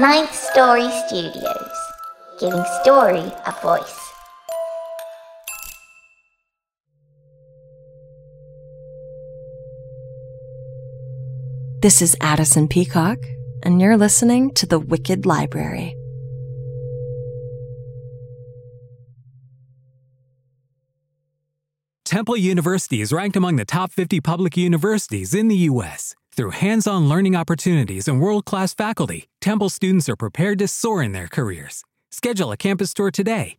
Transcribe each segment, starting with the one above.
Ninth Story Studios, giving story a voice. This is Addison Peacock, and you're listening to The Wicked Library. Temple University is ranked among the top 50 public universities in the U.S. Through hands on learning opportunities and world class faculty, Temple students are prepared to soar in their careers. Schedule a campus tour today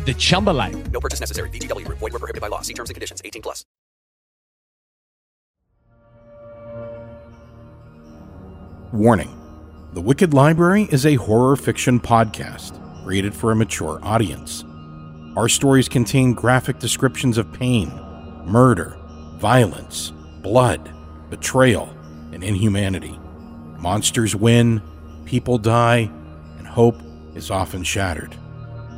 the Chumba life. No purchase necessary. VGW Group. Void were prohibited by law. See terms and conditions. 18 plus. Warning The Wicked Library is a horror fiction podcast created for a mature audience. Our stories contain graphic descriptions of pain, murder, violence, blood, betrayal, and inhumanity. Monsters win, people die, and hope is often shattered.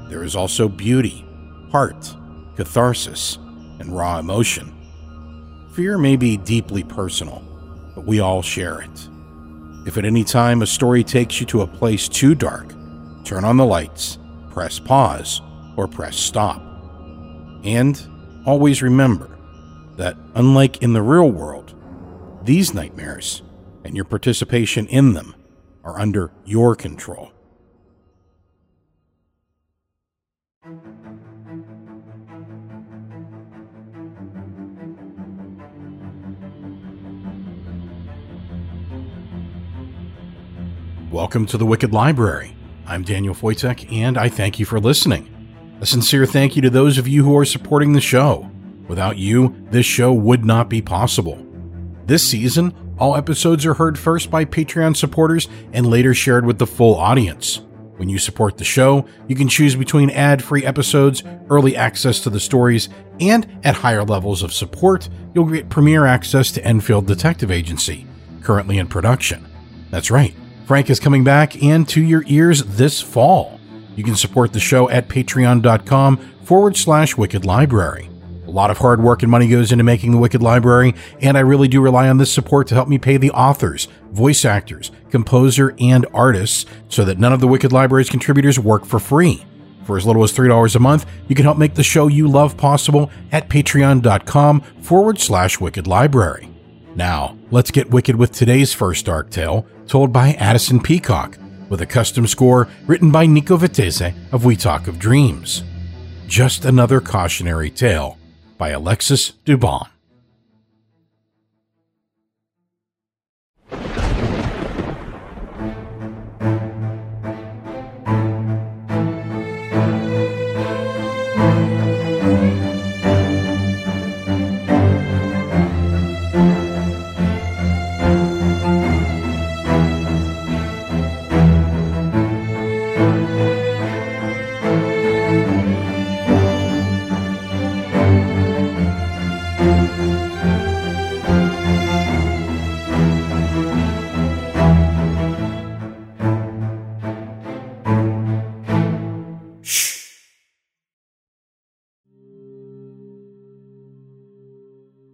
There is also beauty, heart, catharsis, and raw emotion. Fear may be deeply personal, but we all share it. If at any time a story takes you to a place too dark, turn on the lights, press pause, or press stop. And always remember that, unlike in the real world, these nightmares and your participation in them are under your control. Welcome to the Wicked Library. I'm Daniel Foytik, and I thank you for listening. A sincere thank you to those of you who are supporting the show. Without you, this show would not be possible. This season, all episodes are heard first by Patreon supporters and later shared with the full audience. When you support the show, you can choose between ad free episodes, early access to the stories, and at higher levels of support, you'll get premiere access to Enfield Detective Agency, currently in production. That's right, Frank is coming back and to your ears this fall. You can support the show at patreon.com forward slash wicked library. A lot of hard work and money goes into making the Wicked Library, and I really do rely on this support to help me pay the authors, voice actors, composer, and artists so that none of the Wicked Library's contributors work for free. For as little as $3 a month, you can help make the show you love possible at patreon.com forward slash wicked library. Now, let's get wicked with today's first dark tale, told by Addison Peacock, with a custom score written by Nico Vettese of We Talk of Dreams. Just Another Cautionary Tale by Alexis Dubon.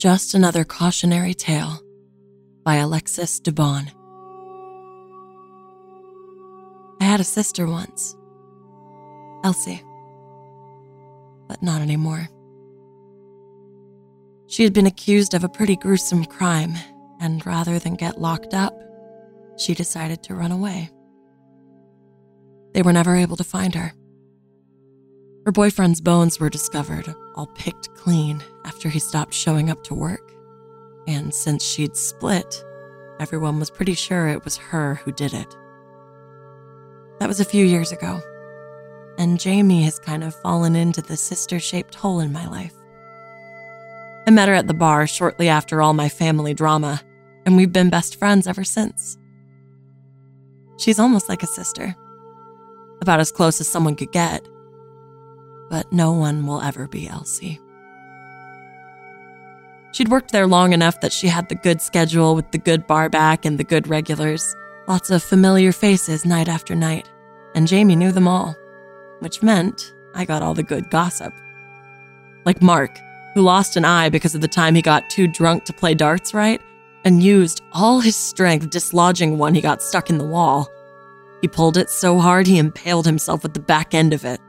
Just Another Cautionary Tale by Alexis Dubon. I had a sister once, Elsie, but not anymore. She had been accused of a pretty gruesome crime, and rather than get locked up, she decided to run away. They were never able to find her. Her boyfriend's bones were discovered, all picked clean, after he stopped showing up to work. And since she'd split, everyone was pretty sure it was her who did it. That was a few years ago, and Jamie has kind of fallen into the sister shaped hole in my life. I met her at the bar shortly after all my family drama, and we've been best friends ever since. She's almost like a sister, about as close as someone could get. But no one will ever be Elsie. She'd worked there long enough that she had the good schedule with the good bar back and the good regulars, lots of familiar faces night after night, and Jamie knew them all, which meant I got all the good gossip. Like Mark, who lost an eye because of the time he got too drunk to play darts right and used all his strength dislodging one he got stuck in the wall. He pulled it so hard he impaled himself with the back end of it.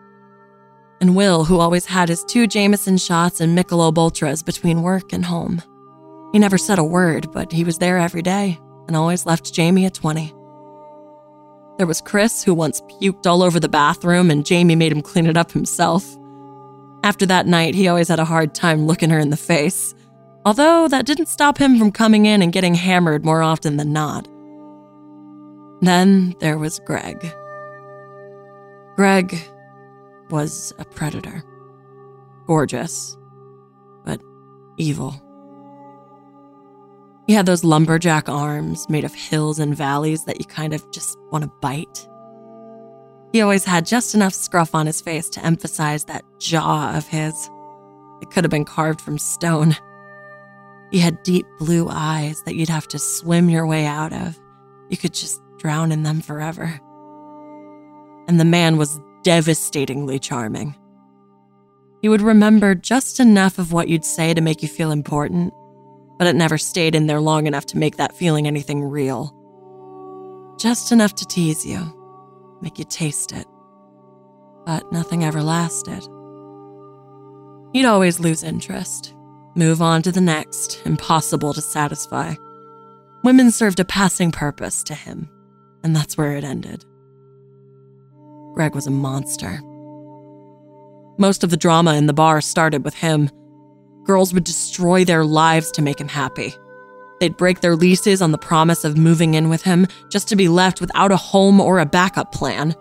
And Will, who always had his two Jameson shots and Michelob Ultras between work and home. He never said a word, but he was there every day and always left Jamie at 20. There was Chris, who once puked all over the bathroom and Jamie made him clean it up himself. After that night, he always had a hard time looking her in the face, although that didn't stop him from coming in and getting hammered more often than not. Then there was Greg. Greg was a predator. Gorgeous, but evil. He had those lumberjack arms made of hills and valleys that you kind of just want to bite. He always had just enough scruff on his face to emphasize that jaw of his. It could have been carved from stone. He had deep blue eyes that you'd have to swim your way out of. You could just drown in them forever. And the man was devastatingly charming. He would remember just enough of what you'd say to make you feel important, but it never stayed in there long enough to make that feeling anything real. Just enough to tease you, make you taste it. But nothing ever lasted. He'd always lose interest, move on to the next, impossible to satisfy. Women served a passing purpose to him, and that's where it ended. Greg was a monster. Most of the drama in the bar started with him. Girls would destroy their lives to make him happy. They'd break their leases on the promise of moving in with him just to be left without a home or a backup plan.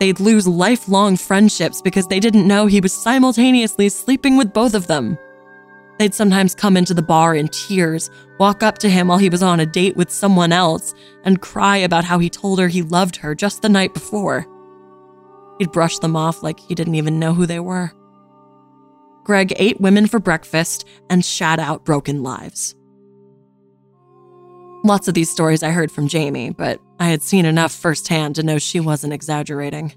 They'd lose lifelong friendships because they didn't know he was simultaneously sleeping with both of them. They'd sometimes come into the bar in tears, walk up to him while he was on a date with someone else, and cry about how he told her he loved her just the night before. He'd brush them off like he didn't even know who they were. Greg ate women for breakfast and shat out broken lives. Lots of these stories I heard from Jamie, but I had seen enough firsthand to know she wasn't exaggerating.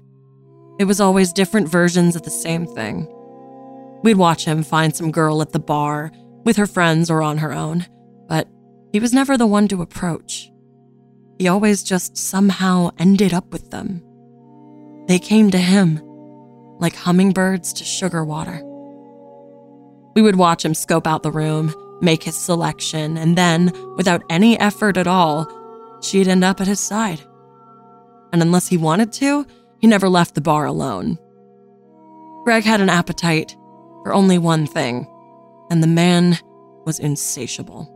It was always different versions of the same thing. We'd watch him find some girl at the bar, with her friends or on her own, but he was never the one to approach. He always just somehow ended up with them. They came to him, like hummingbirds to sugar water. We would watch him scope out the room, make his selection, and then, without any effort at all, she'd end up at his side. And unless he wanted to, he never left the bar alone. Greg had an appetite for only one thing, and the man was insatiable.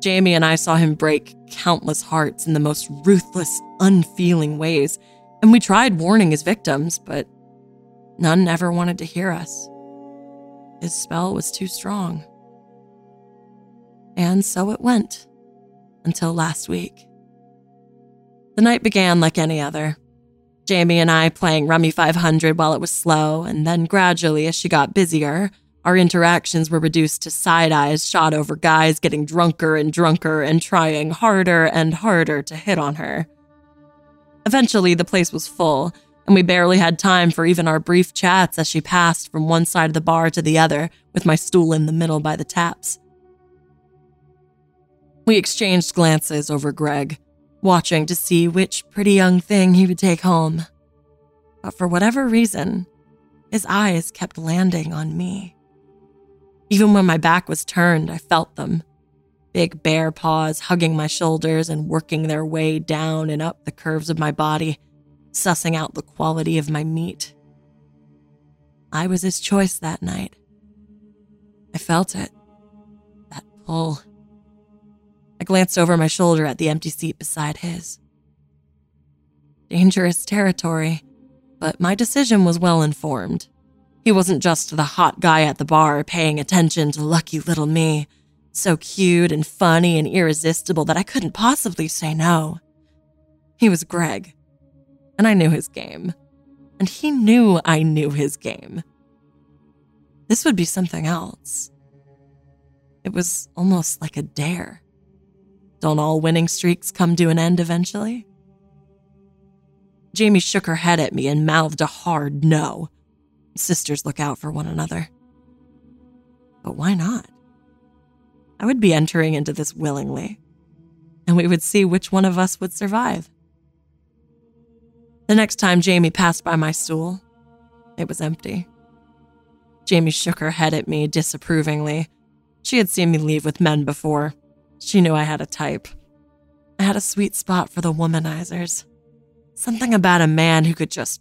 Jamie and I saw him break countless hearts in the most ruthless, unfeeling ways and we tried warning his victims, but none ever wanted to hear us. His spell was too strong. And so it went until last week. The night began like any other. Jamie and I playing Rummy 500 while it was slow, and then gradually, as she got busier, our interactions were reduced to side eyes shot over guys getting drunker and drunker and trying harder and harder to hit on her. Eventually, the place was full, and we barely had time for even our brief chats as she passed from one side of the bar to the other, with my stool in the middle by the taps. We exchanged glances over Greg, watching to see which pretty young thing he would take home. But for whatever reason, his eyes kept landing on me. Even when my back was turned, I felt them, big bear paws hugging my shoulders and working their way down and up the curves of my body, sussing out the quality of my meat. I was his choice that night. I felt it. That pull. I glanced over my shoulder at the empty seat beside his. Dangerous territory, but my decision was well informed. He wasn't just the hot guy at the bar paying attention to lucky little me so cute and funny and irresistible that I couldn't possibly say no. He was Greg. and I knew his game. And he knew I knew his game. This would be something else. It was almost like a dare. Don't all winning streaks come to an end eventually? Jamie shook her head at me and mouthed a hard no. Sisters look out for one another. But why not? I would be entering into this willingly, and we would see which one of us would survive. The next time Jamie passed by my stool, it was empty. Jamie shook her head at me disapprovingly. She had seen me leave with men before. She knew I had a type. I had a sweet spot for the womanizers. Something about a man who could just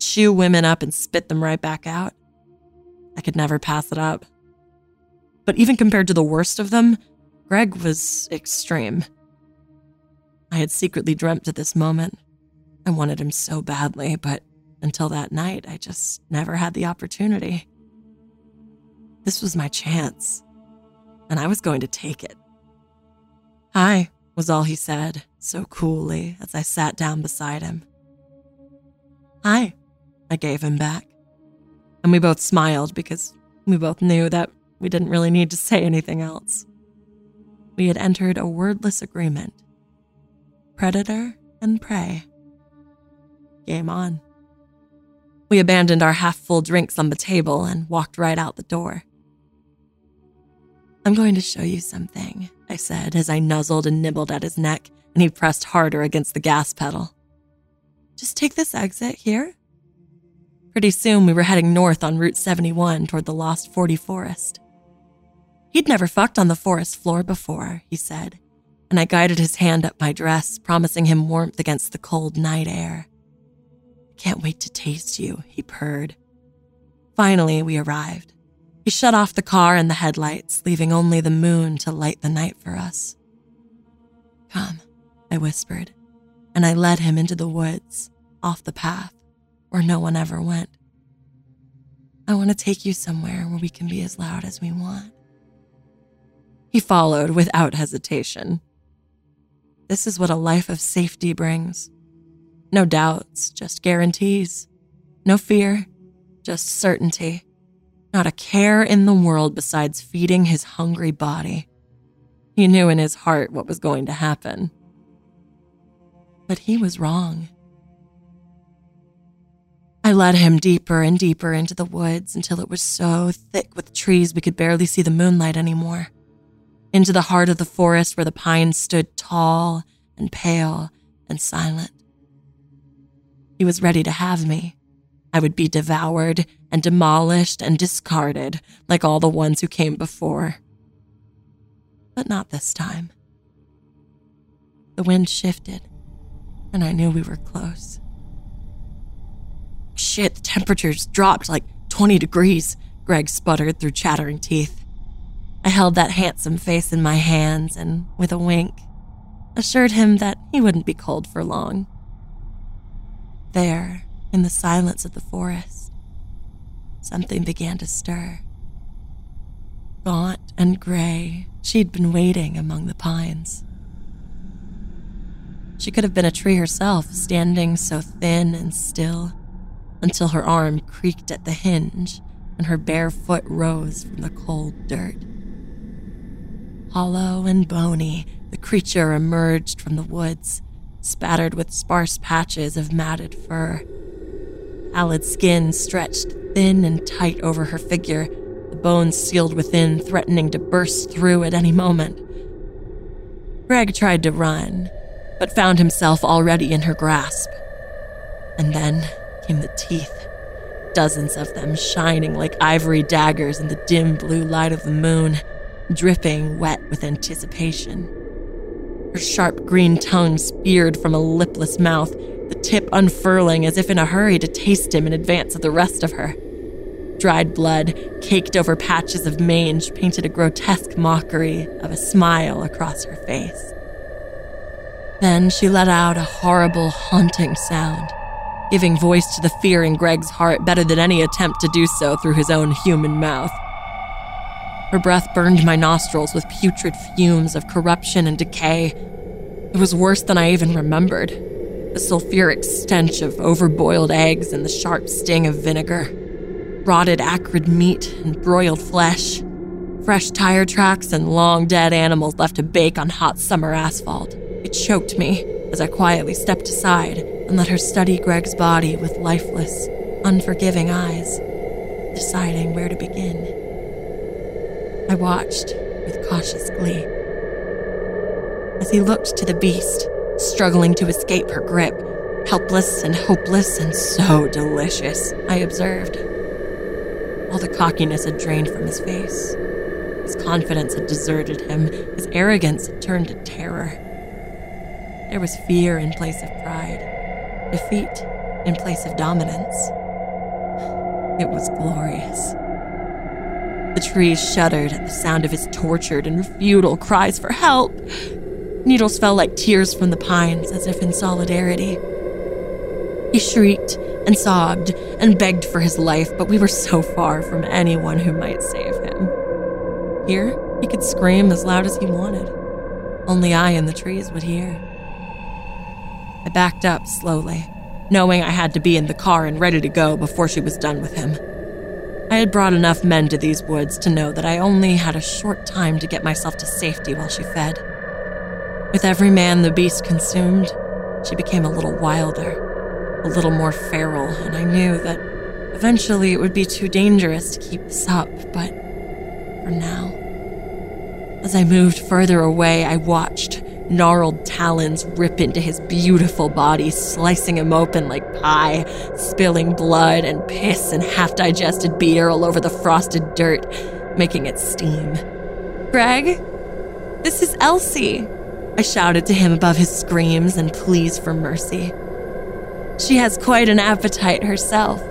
chew women up and spit them right back out. I could never pass it up. But even compared to the worst of them, Greg was extreme. I had secretly dreamt of this moment. I wanted him so badly, but until that night, I just never had the opportunity. This was my chance, and I was going to take it. Hi, was all he said, so coolly, as I sat down beside him. Hi, I gave him back. And we both smiled because we both knew that we didn't really need to say anything else. We had entered a wordless agreement predator and prey. Game on. We abandoned our half full drinks on the table and walked right out the door. I'm going to show you something, I said as I nuzzled and nibbled at his neck and he pressed harder against the gas pedal. Just take this exit here. Pretty soon we were heading north on Route 71 toward the Lost 40 Forest. He'd never fucked on the forest floor before, he said, and I guided his hand up my dress, promising him warmth against the cold night air. Can't wait to taste you, he purred. Finally, we arrived. He shut off the car and the headlights, leaving only the moon to light the night for us. Come, I whispered, and I led him into the woods, off the path, where no one ever went. I want to take you somewhere where we can be as loud as we want. He followed without hesitation. This is what a life of safety brings. No doubts, just guarantees. No fear, just certainty. Not a care in the world besides feeding his hungry body. He knew in his heart what was going to happen. But he was wrong. I led him deeper and deeper into the woods until it was so thick with trees we could barely see the moonlight anymore. Into the heart of the forest where the pines stood tall and pale and silent. He was ready to have me. I would be devoured and demolished and discarded like all the ones who came before. But not this time. The wind shifted, and I knew we were close. Shit, the temperature's dropped like 20 degrees, Greg sputtered through chattering teeth. I held that handsome face in my hands and, with a wink, assured him that he wouldn't be cold for long. There, in the silence of the forest, something began to stir. Gaunt and gray, she'd been waiting among the pines. She could have been a tree herself, standing so thin and still, until her arm creaked at the hinge and her bare foot rose from the cold dirt. Hollow and bony, the creature emerged from the woods, spattered with sparse patches of matted fur. Pallid skin stretched thin and tight over her figure, the bones sealed within, threatening to burst through at any moment. Greg tried to run, but found himself already in her grasp. And then came the teeth, dozens of them shining like ivory daggers in the dim blue light of the moon, dripping wet with anticipation. Her sharp green tongue speared from a lipless mouth, the tip unfurling as if in a hurry to taste him in advance of the rest of her. Dried blood, caked over patches of mange, painted a grotesque mockery of a smile across her face. Then she let out a horrible, haunting sound, giving voice to the fear in Greg's heart better than any attempt to do so through his own human mouth. Her breath burned my nostrils with putrid fumes of corruption and decay. It was worse than I even remembered. the sulfuric stench of overboiled eggs and the sharp sting of vinegar, rotted acrid meat and broiled flesh, fresh tire tracks and long dead animals left to bake on hot summer asphalt. It choked me as I quietly stepped aside and let her study Greg's body with lifeless, unforgiving eyes, deciding where to begin. I watched with cautious glee. As he looked to the beast, struggling to escape her grip, helpless and hopeless and so delicious, I observed. All the cockiness had drained from his face. His confidence had deserted him, his arrogance had turned to terror. There was fear in place of pride, defeat in place of dominance. It was glorious. The trees shuddered at the sound of his tortured and futile cries for help. Needles fell like tears from the pines as if in solidarity. He shrieked and sobbed and begged for his life, but we were so far from anyone who might save him. Here, he could scream as loud as he wanted. Only I and the trees would hear. I backed up slowly, knowing I had to be in the car and ready to go before she was done with him. I had brought enough men to these woods to know that I only had a short time to get myself to safety while she fed. With every man the beast consumed, she became a little wilder, a little more feral, and I knew that eventually it would be too dangerous to keep this up, but for now. As I moved further away, I watched gnarled talons rip into his beautiful body, slicing him open like pie, spilling blood and piss and half digested beer all over the frosted dirt, making it steam. Greg, this is Elsie. I shouted to him above his screams and pleas for mercy. She has quite an appetite herself.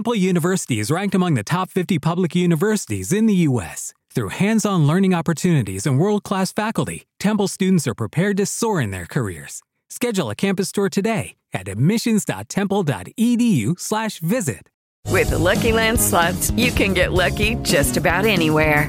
Temple University is ranked among the top 50 public universities in the U.S. Through hands on learning opportunities and world class faculty, Temple students are prepared to soar in their careers. Schedule a campus tour today at admissions.temple.edu/slash visit. With the Lucky Land slots, you can get lucky just about anywhere.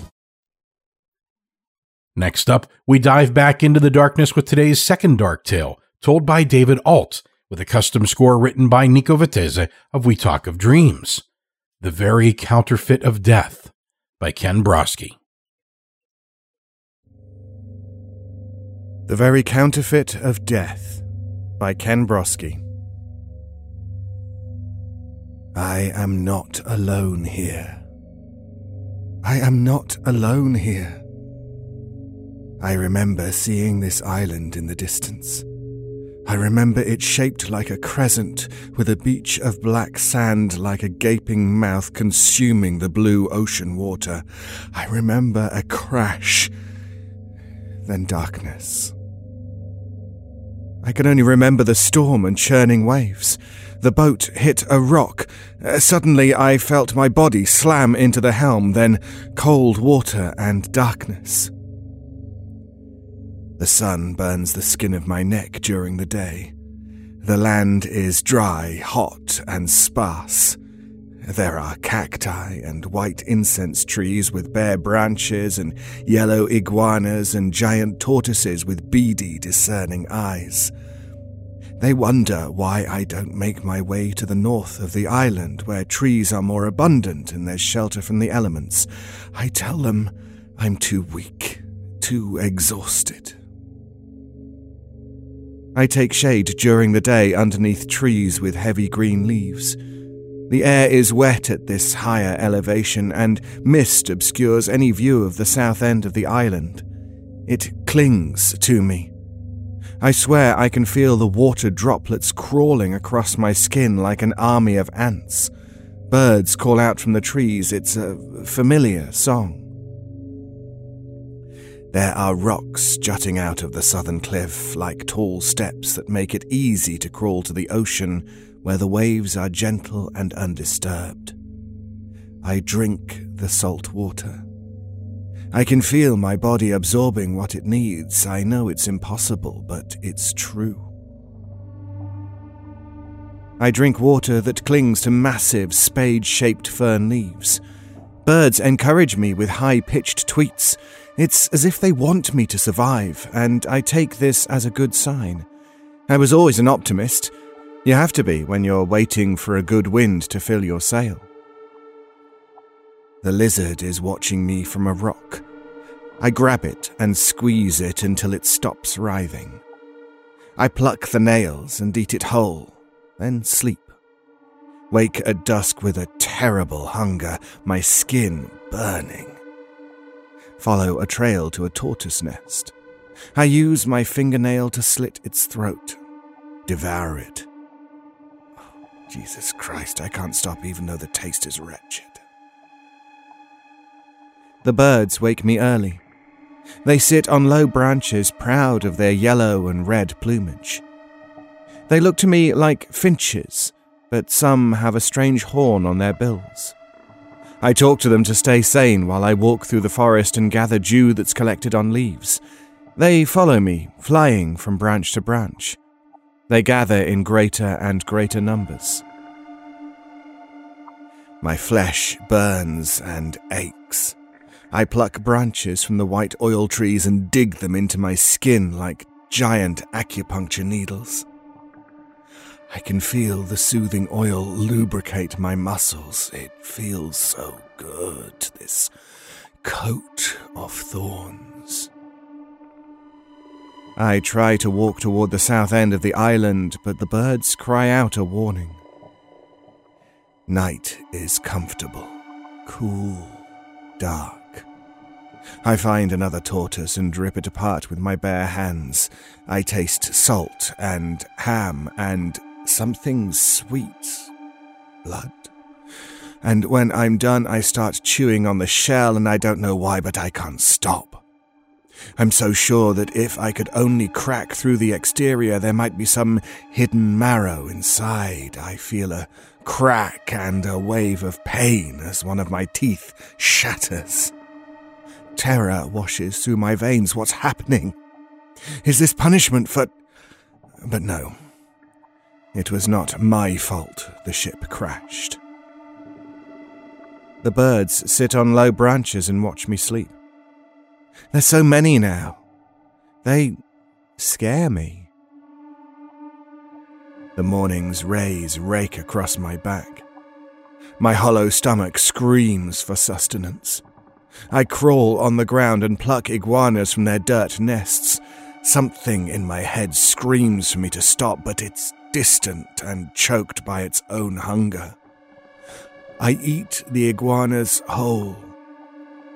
Next up, we dive back into the darkness with today's second dark tale, told by David Ault, with a custom score written by Nico Vettese of We Talk of Dreams. The Very Counterfeit of Death by Ken Brosky. The Very Counterfeit of Death by Ken Brosky. I am not alone here. I am not alone here. I remember seeing this island in the distance. I remember it shaped like a crescent, with a beach of black sand like a gaping mouth consuming the blue ocean water. I remember a crash, then darkness. I can only remember the storm and churning waves. The boat hit a rock. Uh, suddenly, I felt my body slam into the helm, then cold water and darkness. The sun burns the skin of my neck during the day. The land is dry, hot, and sparse. There are cacti and white incense trees with bare branches, and yellow iguanas and giant tortoises with beady, discerning eyes. They wonder why I don't make my way to the north of the island where trees are more abundant and there's shelter from the elements. I tell them I'm too weak, too exhausted. I take shade during the day underneath trees with heavy green leaves. The air is wet at this higher elevation, and mist obscures any view of the south end of the island. It clings to me. I swear I can feel the water droplets crawling across my skin like an army of ants. Birds call out from the trees. It's a familiar song. There are rocks jutting out of the southern cliff like tall steps that make it easy to crawl to the ocean where the waves are gentle and undisturbed. I drink the salt water. I can feel my body absorbing what it needs. I know it's impossible, but it's true. I drink water that clings to massive spade shaped fern leaves. Birds encourage me with high pitched tweets. It's as if they want me to survive, and I take this as a good sign. I was always an optimist. You have to be when you're waiting for a good wind to fill your sail. The lizard is watching me from a rock. I grab it and squeeze it until it stops writhing. I pluck the nails and eat it whole, then sleep. Wake at dusk with a terrible hunger, my skin burning. Follow a trail to a tortoise nest. I use my fingernail to slit its throat, devour it. Oh, Jesus Christ, I can't stop even though the taste is wretched. The birds wake me early. They sit on low branches, proud of their yellow and red plumage. They look to me like finches, but some have a strange horn on their bills. I talk to them to stay sane while I walk through the forest and gather dew that's collected on leaves. They follow me, flying from branch to branch. They gather in greater and greater numbers. My flesh burns and aches. I pluck branches from the white oil trees and dig them into my skin like giant acupuncture needles. I can feel the soothing oil lubricate my muscles. It feels so good, this coat of thorns. I try to walk toward the south end of the island, but the birds cry out a warning. Night is comfortable, cool, dark. I find another tortoise and rip it apart with my bare hands. I taste salt and ham and something sweet. Blood. And when I'm done, I start chewing on the shell, and I don't know why, but I can't stop. I'm so sure that if I could only crack through the exterior, there might be some hidden marrow inside. I feel a crack and a wave of pain as one of my teeth shatters. Terror washes through my veins. What's happening? Is this punishment for. But no. It was not my fault the ship crashed. The birds sit on low branches and watch me sleep. There's so many now. They scare me. The morning's rays rake across my back. My hollow stomach screams for sustenance. I crawl on the ground and pluck iguanas from their dirt nests. Something in my head screams for me to stop, but it's distant and choked by its own hunger. I eat the iguanas whole.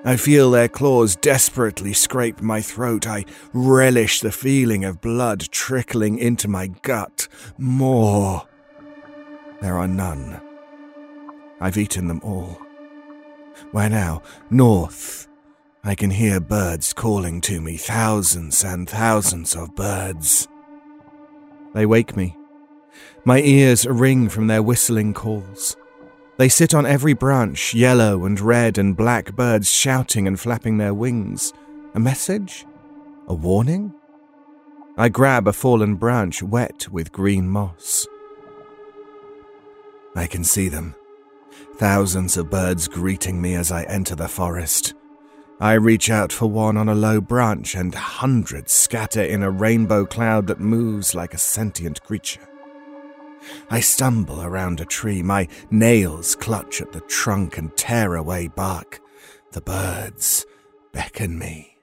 I feel their claws desperately scrape my throat. I relish the feeling of blood trickling into my gut. More. There are none. I've eaten them all. Where now? North. I can hear birds calling to me, thousands and thousands of birds. They wake me. My ears ring from their whistling calls. They sit on every branch, yellow and red and black birds shouting and flapping their wings. A message? A warning? I grab a fallen branch wet with green moss. I can see them thousands of birds greeting me as I enter the forest. I reach out for one on a low branch, and hundreds scatter in a rainbow cloud that moves like a sentient creature. I stumble around a tree, my nails clutch at the trunk and tear away bark. The birds beckon me.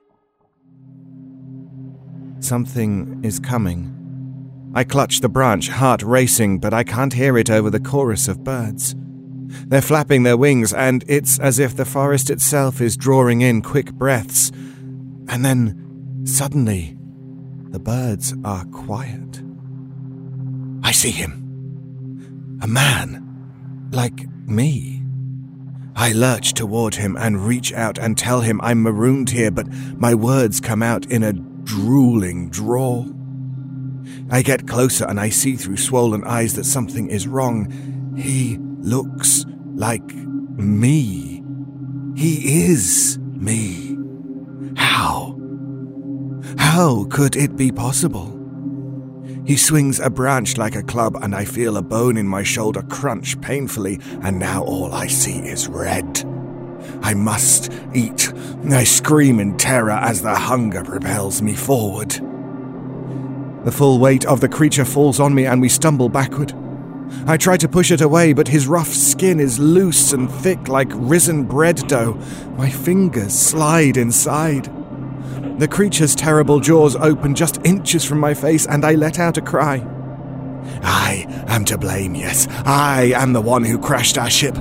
Something is coming. I clutch the branch, heart racing, but I can't hear it over the chorus of birds. They're flapping their wings, and it's as if the forest itself is drawing in quick breaths. And then, suddenly, the birds are quiet. I see him. A man. like me. I lurch toward him and reach out and tell him I'm marooned here, but my words come out in a drooling drawl. I get closer and I see through swollen eyes that something is wrong. He looks like me. He is me. How? How could it be possible? He swings a branch like a club, and I feel a bone in my shoulder crunch painfully, and now all I see is red. I must eat. I scream in terror as the hunger propels me forward. The full weight of the creature falls on me, and we stumble backward. I try to push it away, but his rough skin is loose and thick like risen bread dough. My fingers slide inside. The creature's terrible jaws open just inches from my face, and I let out a cry. I am to blame, yes. I am the one who crashed our ship.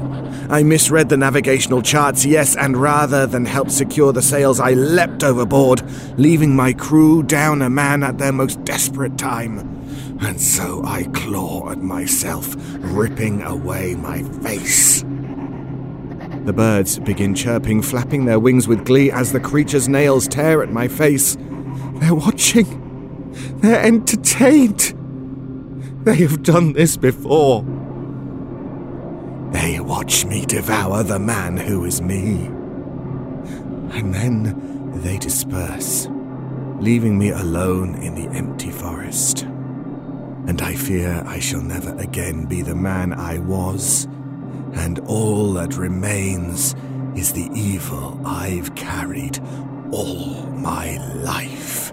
I misread the navigational charts, yes, and rather than help secure the sails, I leapt overboard, leaving my crew down a man at their most desperate time. And so I claw at myself, ripping away my face. The birds begin chirping, flapping their wings with glee as the creature's nails tear at my face. They're watching. They're entertained. They have done this before. They watch me devour the man who is me. And then they disperse, leaving me alone in the empty forest. And I fear I shall never again be the man I was and all that remains is the evil I've carried all my life.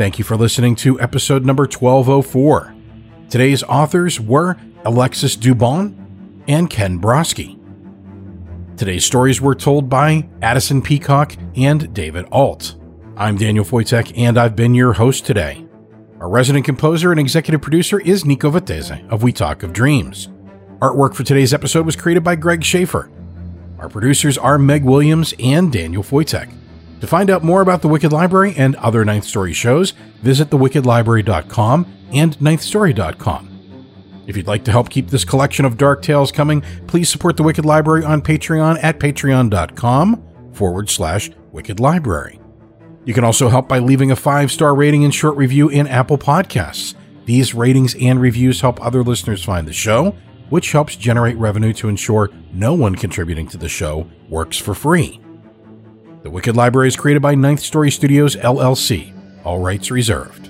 Thank you for listening to episode number 1204. Today's authors were Alexis Dubon and Ken Brosky. Today's stories were told by Addison Peacock and David Ault. I'm Daniel Foytik, and I've been your host today. Our resident composer and executive producer is Nico Vettese of We Talk of Dreams. Artwork for today's episode was created by Greg Schaefer. Our producers are Meg Williams and Daniel Foytik. To find out more about the Wicked Library and other Ninth Story shows, visit thewickedlibrary.com and ninthstory.com. If you'd like to help keep this collection of dark tales coming, please support the Wicked Library on Patreon at patreon.com forward slash Wicked Library. You can also help by leaving a five star rating and short review in Apple Podcasts. These ratings and reviews help other listeners find the show, which helps generate revenue to ensure no one contributing to the show works for free. The Wicked Library is created by Ninth Story Studios, LLC. All rights reserved.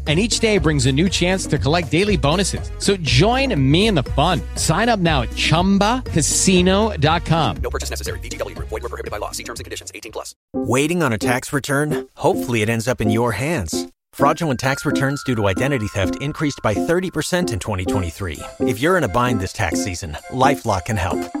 and each day brings a new chance to collect daily bonuses. So join me in the fun. Sign up now at ChumbaCasino.com. No purchase necessary. VGW. Void were prohibited by law. See terms and conditions. 18 plus. Waiting on a tax return? Hopefully it ends up in your hands. Fraudulent tax returns due to identity theft increased by 30% in 2023. If you're in a bind this tax season, LifeLock can help.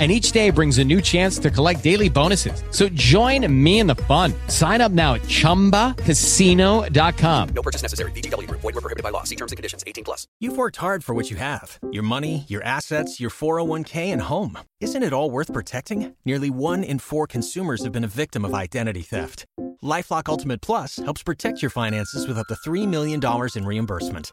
And each day brings a new chance to collect daily bonuses. So join me in the fun. Sign up now at chumbacasino.com. No purchase necessary. VGW Group. Void were prohibited by law. See terms and conditions. 18 plus. You've worked hard for what you have your money, your assets, your 401k, and home. Isn't it all worth protecting? Nearly one in four consumers have been a victim of identity theft. Lifelock Ultimate Plus helps protect your finances with up to $3 million in reimbursement.